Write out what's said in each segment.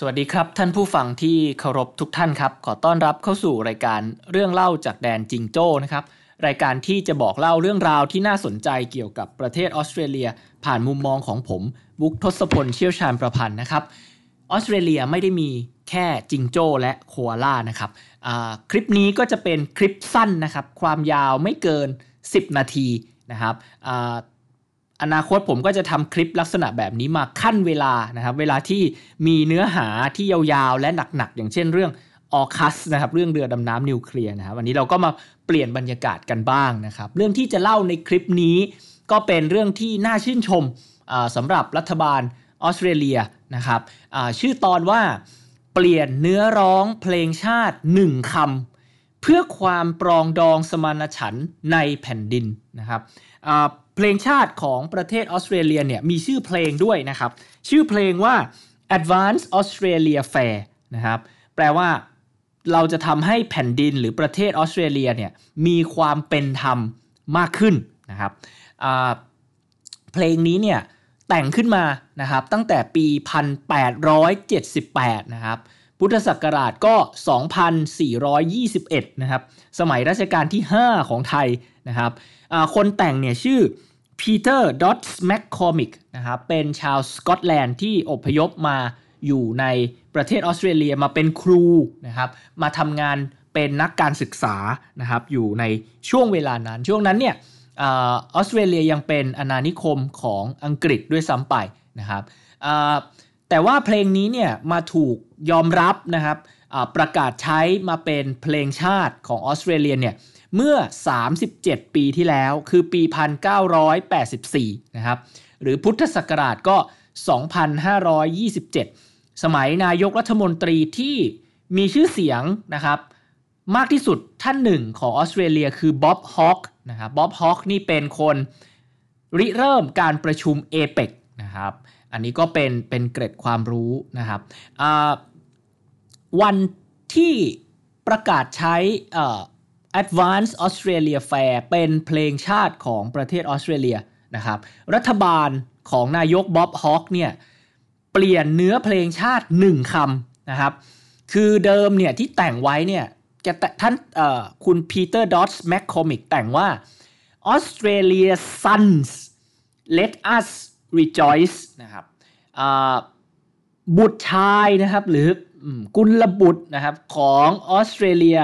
สวัสดีครับท่านผู้ฟังที่เคารพทุกท่านครับ ขอต้อนรับเข้าสู่รายการเรื่องเล่าจากแดนจิงโจ้นะครับ รายการที่จะบอกเล่าเรื่องราวที่น่าสนใจเกี่ยวกับประเทศออสเตรเลีย ผ่านมุมมองของผมบุ๊กทศพลเชี่ยวชาญประพันธ์นะครับออสเตรเลียไม่ได้มีแค่จิงโจ้และโคอาล่านะครับคลิปนี้ก็จะเป็นคลิปสั้นนะครับ ความยาวไม่เกิน 10 นาทีนะครับ อนาคตผมก็จะทำคลิปลักษณะแบบนี้มาขั้นเวลานะครับ เวลาที่มีเนื้อหาที่ยาวๆ และหนักๆ อย่างเช่นเรื่องออคัสนะครับเรื่องเรือดำน้ำนิวเคลียร์นะครับวันนี้เราก็มาเปลี่ยนบรรยากาศกันบ้างนะครับ เรื่องที่จะเล่าในคลิปนี้ก็เป็นเรื่องที่น่าชื่นชมสำหรับรัฐบาลออสเตรเลียนะครับชื่อตอนว่าเปลี่ยนเนื้อร้องเพลงชาติหนึ่งคำเพื่อความปรองดองสมานฉันท์ในแผ่นดินนะครับ เพลงชาติของประเทศออสเตรเลียเนี่ยมีชื่อเพลงด้วยนะครับ ชื่อเพลงว่า Advance Australia Fair นะครับแปลว่าเราจะทำให้แผ่นดินหรือประเทศออสเตรเลียเนี่ยมีความเป็นธรรมมากขึ้นนะครับเพลงนี้เนี่ยแต่งขึ้นมานะครับตั้งแต่ปี 1878 นะครับ พุทธศักราชก็ 2421 นะครับ สมัยรัชกาลที่ 5 ของไทยนะครับ คนแต่งเนี่ยชื่อพีเตอร์ดอดส์แมคคอร์มิกนะครับ เป็นชาวสกอตแลนด์ที่อพยพมาอยู่ในประเทศออสเตรเลียมาเป็นครูนะครับ มาทำงานเป็นนักการศึกษานะครับ อยู่ในช่วงเวลานั้น ช่วงนั้นเนี่ยออสเตรเลียยังเป็นอาณานิคมของอังกฤษด้วยซ้ำไปนะครับแต่ว่าเพลงนี้เนี่ยมาถูก ยอมรับนะครับประกาศใช้มาเป็นเพลงชาติของออสเตรเลียเนี่ยเมื่อ 37 ปีที่แล้วคือปี 1984 นะครับหรือพุทธศักราชก็ 2527 สมัยนายกรัฐมนตรีที่มีชื่อเสียงนะครับมากที่สุดท่านหนึ่งของออสเตรเลียคือบ๊อบฮอคนะครับบ๊อบฮอคนี่เป็นคนริเริ่มการประชุมเอเปก นะครับ อันนี้ก็เป็นเป็นเกร็ดความรู้นะครับวันที่ประกาศใช้ Advance Australia Fair เป็นเพลงชาติของประเทศออสเตรเลียนะครับรัฐบาลของนายกบ๊อบฮอคเนี่ยเปลี่ยนเนื้อเพลงชาติหนึ่งคำนะครับ คือเดิมเนี่ยที่แต่งไว้เนี่ยจะท่านคุณพีเตอร์ดอตส์แมคคอมิกแต่งว่า Australia sons let us rejoice นะครับบุตรชายนะครับหรือกุลบุตรนะครับของออสเตรเลีย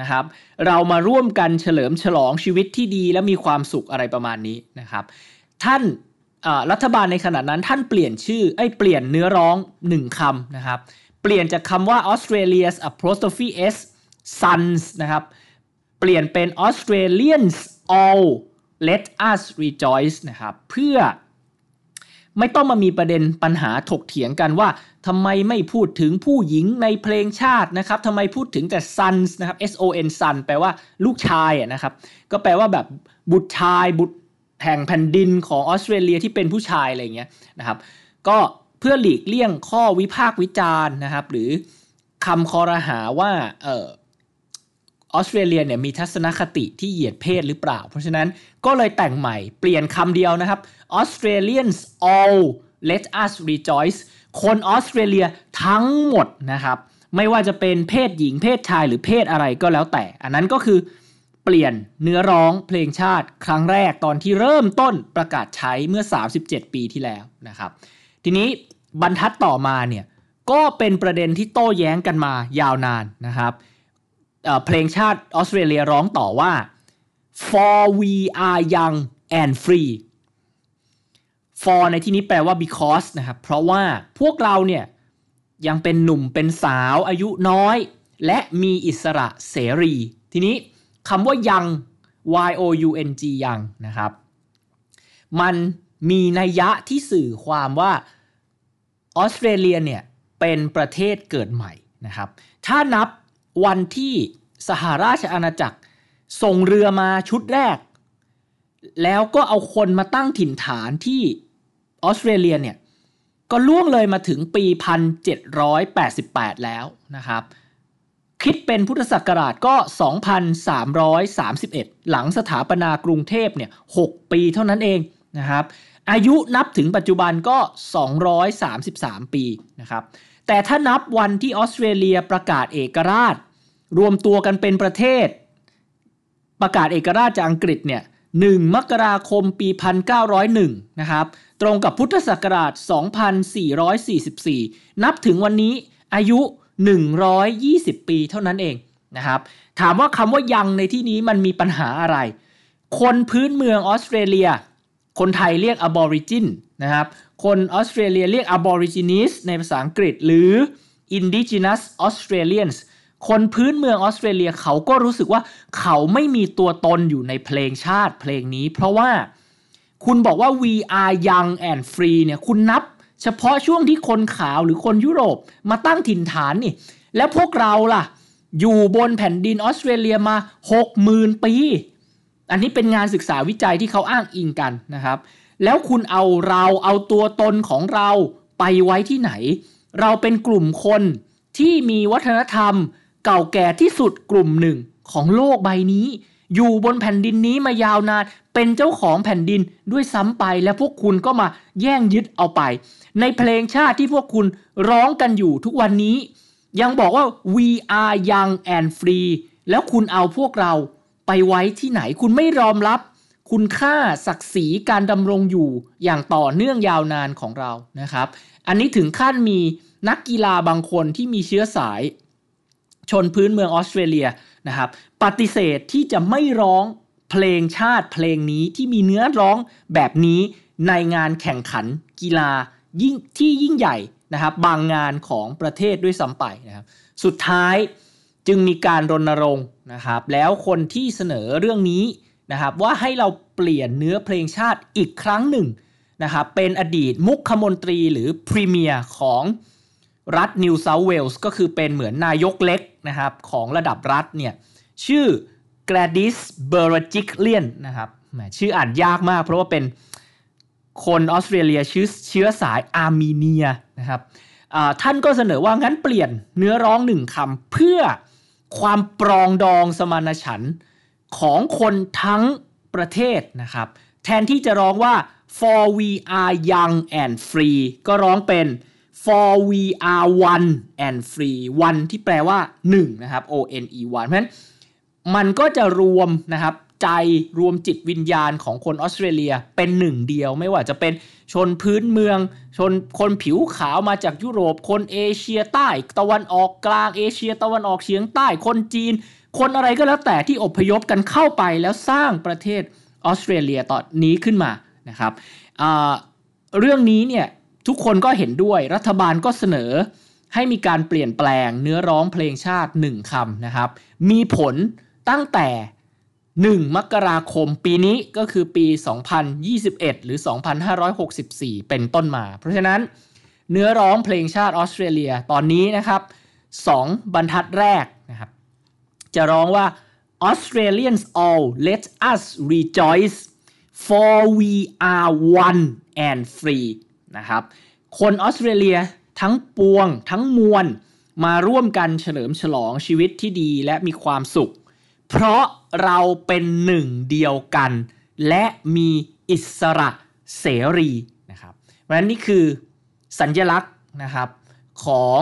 นะครับเรามาร่วมกันเฉลิมฉลองชีวิตที่ดีและมีความสุขอะไรประมาณนี้นะครับท่านรัฐบาลในขณะนั้นท่านเปลี่ยนชื่อไอ้เปลี่ยนเนื้อร้องหนึ่งคำนะครับเปลี่ยนจากคำว่า Australia's apostrophe s sons นะครับเปลี่ยนเป็น Australians all let us rejoice นะครับเพื่อ ไม่ต้องมามีประเด็นปัญหาถกเถียงกันว่าทำไมไม่พูดถึงผู้หญิงในเพลงชาตินะครับทำไมพูดถึงแต่ sons นะครับ S O N son แปลว่าลูกชายนะครับ ก็แปลว่าแบบบุตรชายบุตรแห่งแผ่นดินของออสเตรเลียที่เป็นผู้ชายอะไรเงี้ยนะครับ ก็เพื่อหลีกเลี่ยงข้อวิพากษ์วิจารณ์นะครับ หรือคำคอรหาว่าเออ ออสเตรเลียเนี่ยมีทัศนคติที่เหยียดเพศหรือเปล่า เพราะฉะนั้นก็เลยแต่งใหม่เปลี่ยนคำเดียวนะครับ Australians all let us rejoice คนออสเตรเลียทั้งหมดนะครับ ไม่ว่าจะเป็นเพศหญิงเพศชายหรือเพศอะไรก็แล้วแต่ อันนั้นก็คือเปลี่ยนเนื้อร้องเพลงชาติครั้งแรกตอนที่เริ่มต้นประกาศใช้เมื่อ 37 ปีที่แล้วนะครับ ทีนี้บรรทัดต่อมาเนี่ยก็เป็นประเด็นที่โต้แย้งกันมายาวนานนะครับ เพลงชาติออสเตรเลียร้องต่อว่า for we are young and free for ในที่นี้แปลว่า because นะครับ เพราะว่าพวกเราเนี่ยยังเป็นหนุ่มเป็นสาวอายุน้อย และมีอิสระเสรี ทีนี้คำว่ายัง y o u n g ยังนะครับ มันมีนัยยะที่สื่อความว่าออสเตรเลียเนี่ยเป็นประเทศเกิดใหม่นะครับ ถ้านับวันที่ สหราชอาณาจักร ส่งเรือมาชุดแรก แล้วก็เอาคนมาตั้งถิ่นฐานที่ออสเตรเลียเนี่ยก็ล่วงเลยมาถึงปี 1788 แล้วนะครับ คิดเป็นพุทธศักราชก็ 2331 หลังสถาปนากรุงเทพเนี่ย 6 ปีเท่านั้นเองนะครับ อายุนับถึงปัจจุบันก็ 233 ปีนะครับ แต่ถ้านับวันที่ออสเตรเลียประกาศเอกราช รวมตัวกันเป็นประเทศ ประกาศเอกราชจากอังกฤษเนี่ย1มกราคมปี 1901 นะครับ ตรงกับพุทธศักราช 2444 นับถึงวันนี้อายุ 120 ปีเท่านั้นเองนะครับ ถามว่าคำว่ายังในที่นี้มันมีปัญหาอะไร คนพื้นเมืองออสเตรเลีย คนไทยเรียก aborigin นะครับ คนออสเตรเลียเรียก aborigines ในภาษาอังกฤษ หรือ indigenous Australians คนพื้นเมืองออสเตรเลียเขาก็รู้สึกว่าเขาไม่มีตัวตนอยู่ในเพลงชาติเพลงนี้ เพราะว่าคุณบอกว่า we are young and free เนี่ยคุณนับเฉพาะช่วงที่คนขาวหรือคนยุโรปมาตั้งถิ่นฐานนี่ แล้วพวกเราล่ะ อยู่บนแผ่นดินออสเตรเลียมา 60,000 ปี อันนี้เป็นงานศึกษาวิจัยที่เขาอ้างอิงกันนะครับ แล้วคุณเอาเราเอาตัวตนของเราไปไว้ที่ไหน เราเป็นกลุ่มคนที่มีวัฒนธรรม เก่าแก่ที่สุดกลุ่มหนึ่งของโลกใบนี้ อยู่บนแผ่นดินนี้มายาวนาน เป็นเจ้าของแผ่นดินด้วยซ้ำไปและพวกคุณก็มาแย่งยึดเอาไป ในเพลงชาติที่พวกคุณร้องกันอยู่ทุกวันนี้ ยังบอกว่า we are young and free แล้วคุณเอาพวกเราไปไว้ที่ไหนคุณไม่ยอมรับ คุณค่าศักดิ์ศรีการดำรงอยู่อย่างต่อเนื่องยาวนานของเรานะครับ อันนี้ถึงขั้นมีนักกีฬาบางคนที่มีเชื้อสาย ชนพื้นเมืองออสเตรเลียนะครับปฏิเสธที่จะไม่ร้องเพลงชาติเพลงนี้ที่มีเนื้อร้องแบบนี้ในงานแข่งขันกีฬายิ่งที่ยิ่งใหญ่นะครับบางงานของประเทศด้วยซ้ำไปนะครับสุดท้ายจึงมีการรณรงค์นะครับแล้วคนที่เสนอเรื่องนี้นะครับว่าให้เราเปลี่ยนเนื้อเพลงชาติอีกครั้งหนึ่งนะครับเป็นอดีตมุขมนตรีหรือพรีเมียร์ของ รัฐนิวเซาท์เวลส์ก็คือเป็นเหมือนนายกเล็กนะครับของระดับรัฐเนี่ยชื่อ Gladys b e r j i c l i a n นะครับชื่ออ่านยากมากเพราะว่าเป็นคนออสเตรเลียชื่อเชื้อสายอาร์เมเนียนะครับท่านก็เสนอว่างั้นเปลี่ยนเนื้อร้องหนึ่งคำเพื่อความปรองดองสมานฉันท์ของคนทั้งประเทศนะครับ แทนที่จะร้องว่า for we are young and free ก็ร้องเป็น for we are one and free one ที่แปลว่า 1 นะครับ o n e one เพราะฉะนั้นมันก็จะรวมนะครับใจรวมจิตวิญญาณของคนออสเตรเลียเป็นหนึ่งเดียว ไม่ว่าจะเป็นชนพื้นเมือง ชนคนผิวขาวมาจากยุโรป คนเอเชียใต้ ตะวันออกกลางเอเชีย ตะวันออกเฉียงใต้ คนจีน คนอะไรก็แล้วแต่ที่อพยพกันเข้าไปแล้วสร้างประเทศออสเตรเลียตอนนี้ขึ้นมานะครับเรื่องนี้เนี่ย ทุกคนก็เห็นด้วยรัฐบาลก็เสนอให้มีการเปลี่ยนแปลงเนื้อร้องเพลงชาติหนึ่งคำนะครับ มีผลตั้งแต่ 1 มกราคมปีนี้ก็คือปี 2021 หรือ 2564 เป็นต้นมา เพราะฉะนั้นเนื้อร้องเพลงชาติออสเตรเลียตอนนี้นะครับ 2 บรรทัดแรกนะครับ จะร้องว่า Australians all let us rejoice for we are one and free นะครับ คนออสเตรเลียทั้งปวงทั้งมวลมาร่วมกันเฉลิมฉลองชีวิตที่ดีและมีความสุข เพราะเราเป็นหนึ่งเดียวกัน และมีอิสระเสรีนะครับเพราะฉะนั้นนี่คือสัญญลักษณ์นะครับของ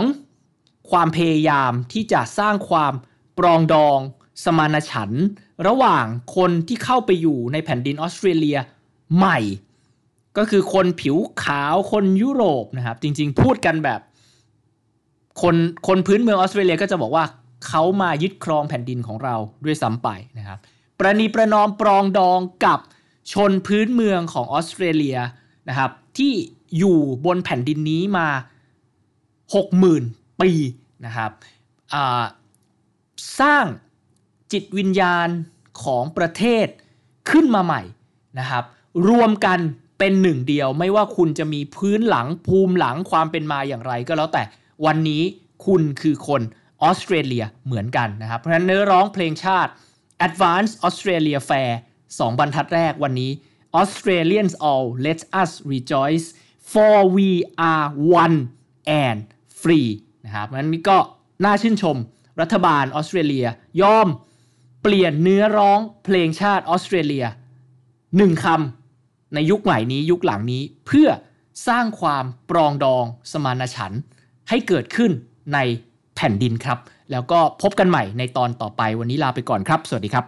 ความพยายามที่จะสร้างความปรองดองสมานฉันท์ระหว่างคนที่เข้าไปอยู่ในแผ่นดินออสเตรเลียใหม่ ก็คือคนผิวขาวคนยุโรปนะครับ จริง ๆ พูดกันแบบ คนคนพื้นเมืองออสเตรเลียก็จะบอกว่าเขามายึดครองแผ่นดินของเราด้วยซ้ำไปนะครับ ประนีประนอมปรองดองกับชนพื้นเมืองของออสเตรเลียนะครับ ที่อยู่บนแผ่นดินนี้มา 60,000 ปีนะครับสร้างจิตวิญญาณของประเทศขึ้นมาใหม่นะครับ รวมกัน เป็นหนึ่งเดียว ไม่ว่าคุณจะมีพื้นหลังภูมิหลังความเป็นมาอย่างไรก็แล้วแต่วันนี้คุณคือคนออสเตรเลียเหมือนกันนะครับ เพราะฉะนั้นเนื้อร้องเพลงชาติ advance Australia Fair 2 บรรทัดแรกวันนี้ Australians all let us rejoice for we are one and free นะครับนั้นก็น่าชื่นชมรัฐบาลออสเตรเลียยอมเปลี่ยนเนื้อร้องเพลงชาติออสเตรเลียหนึ่งคำ ในยุคใหม่นี้ยุคหลังนี้เพื่อสร้างความปรองดองสมานฉันท์ให้เกิดขึ้นในแผ่นดินครับ แล้วก็พบกันใหม่ในตอนต่อไปวันนี้ลาไปก่อนครับ สวัสดีครับ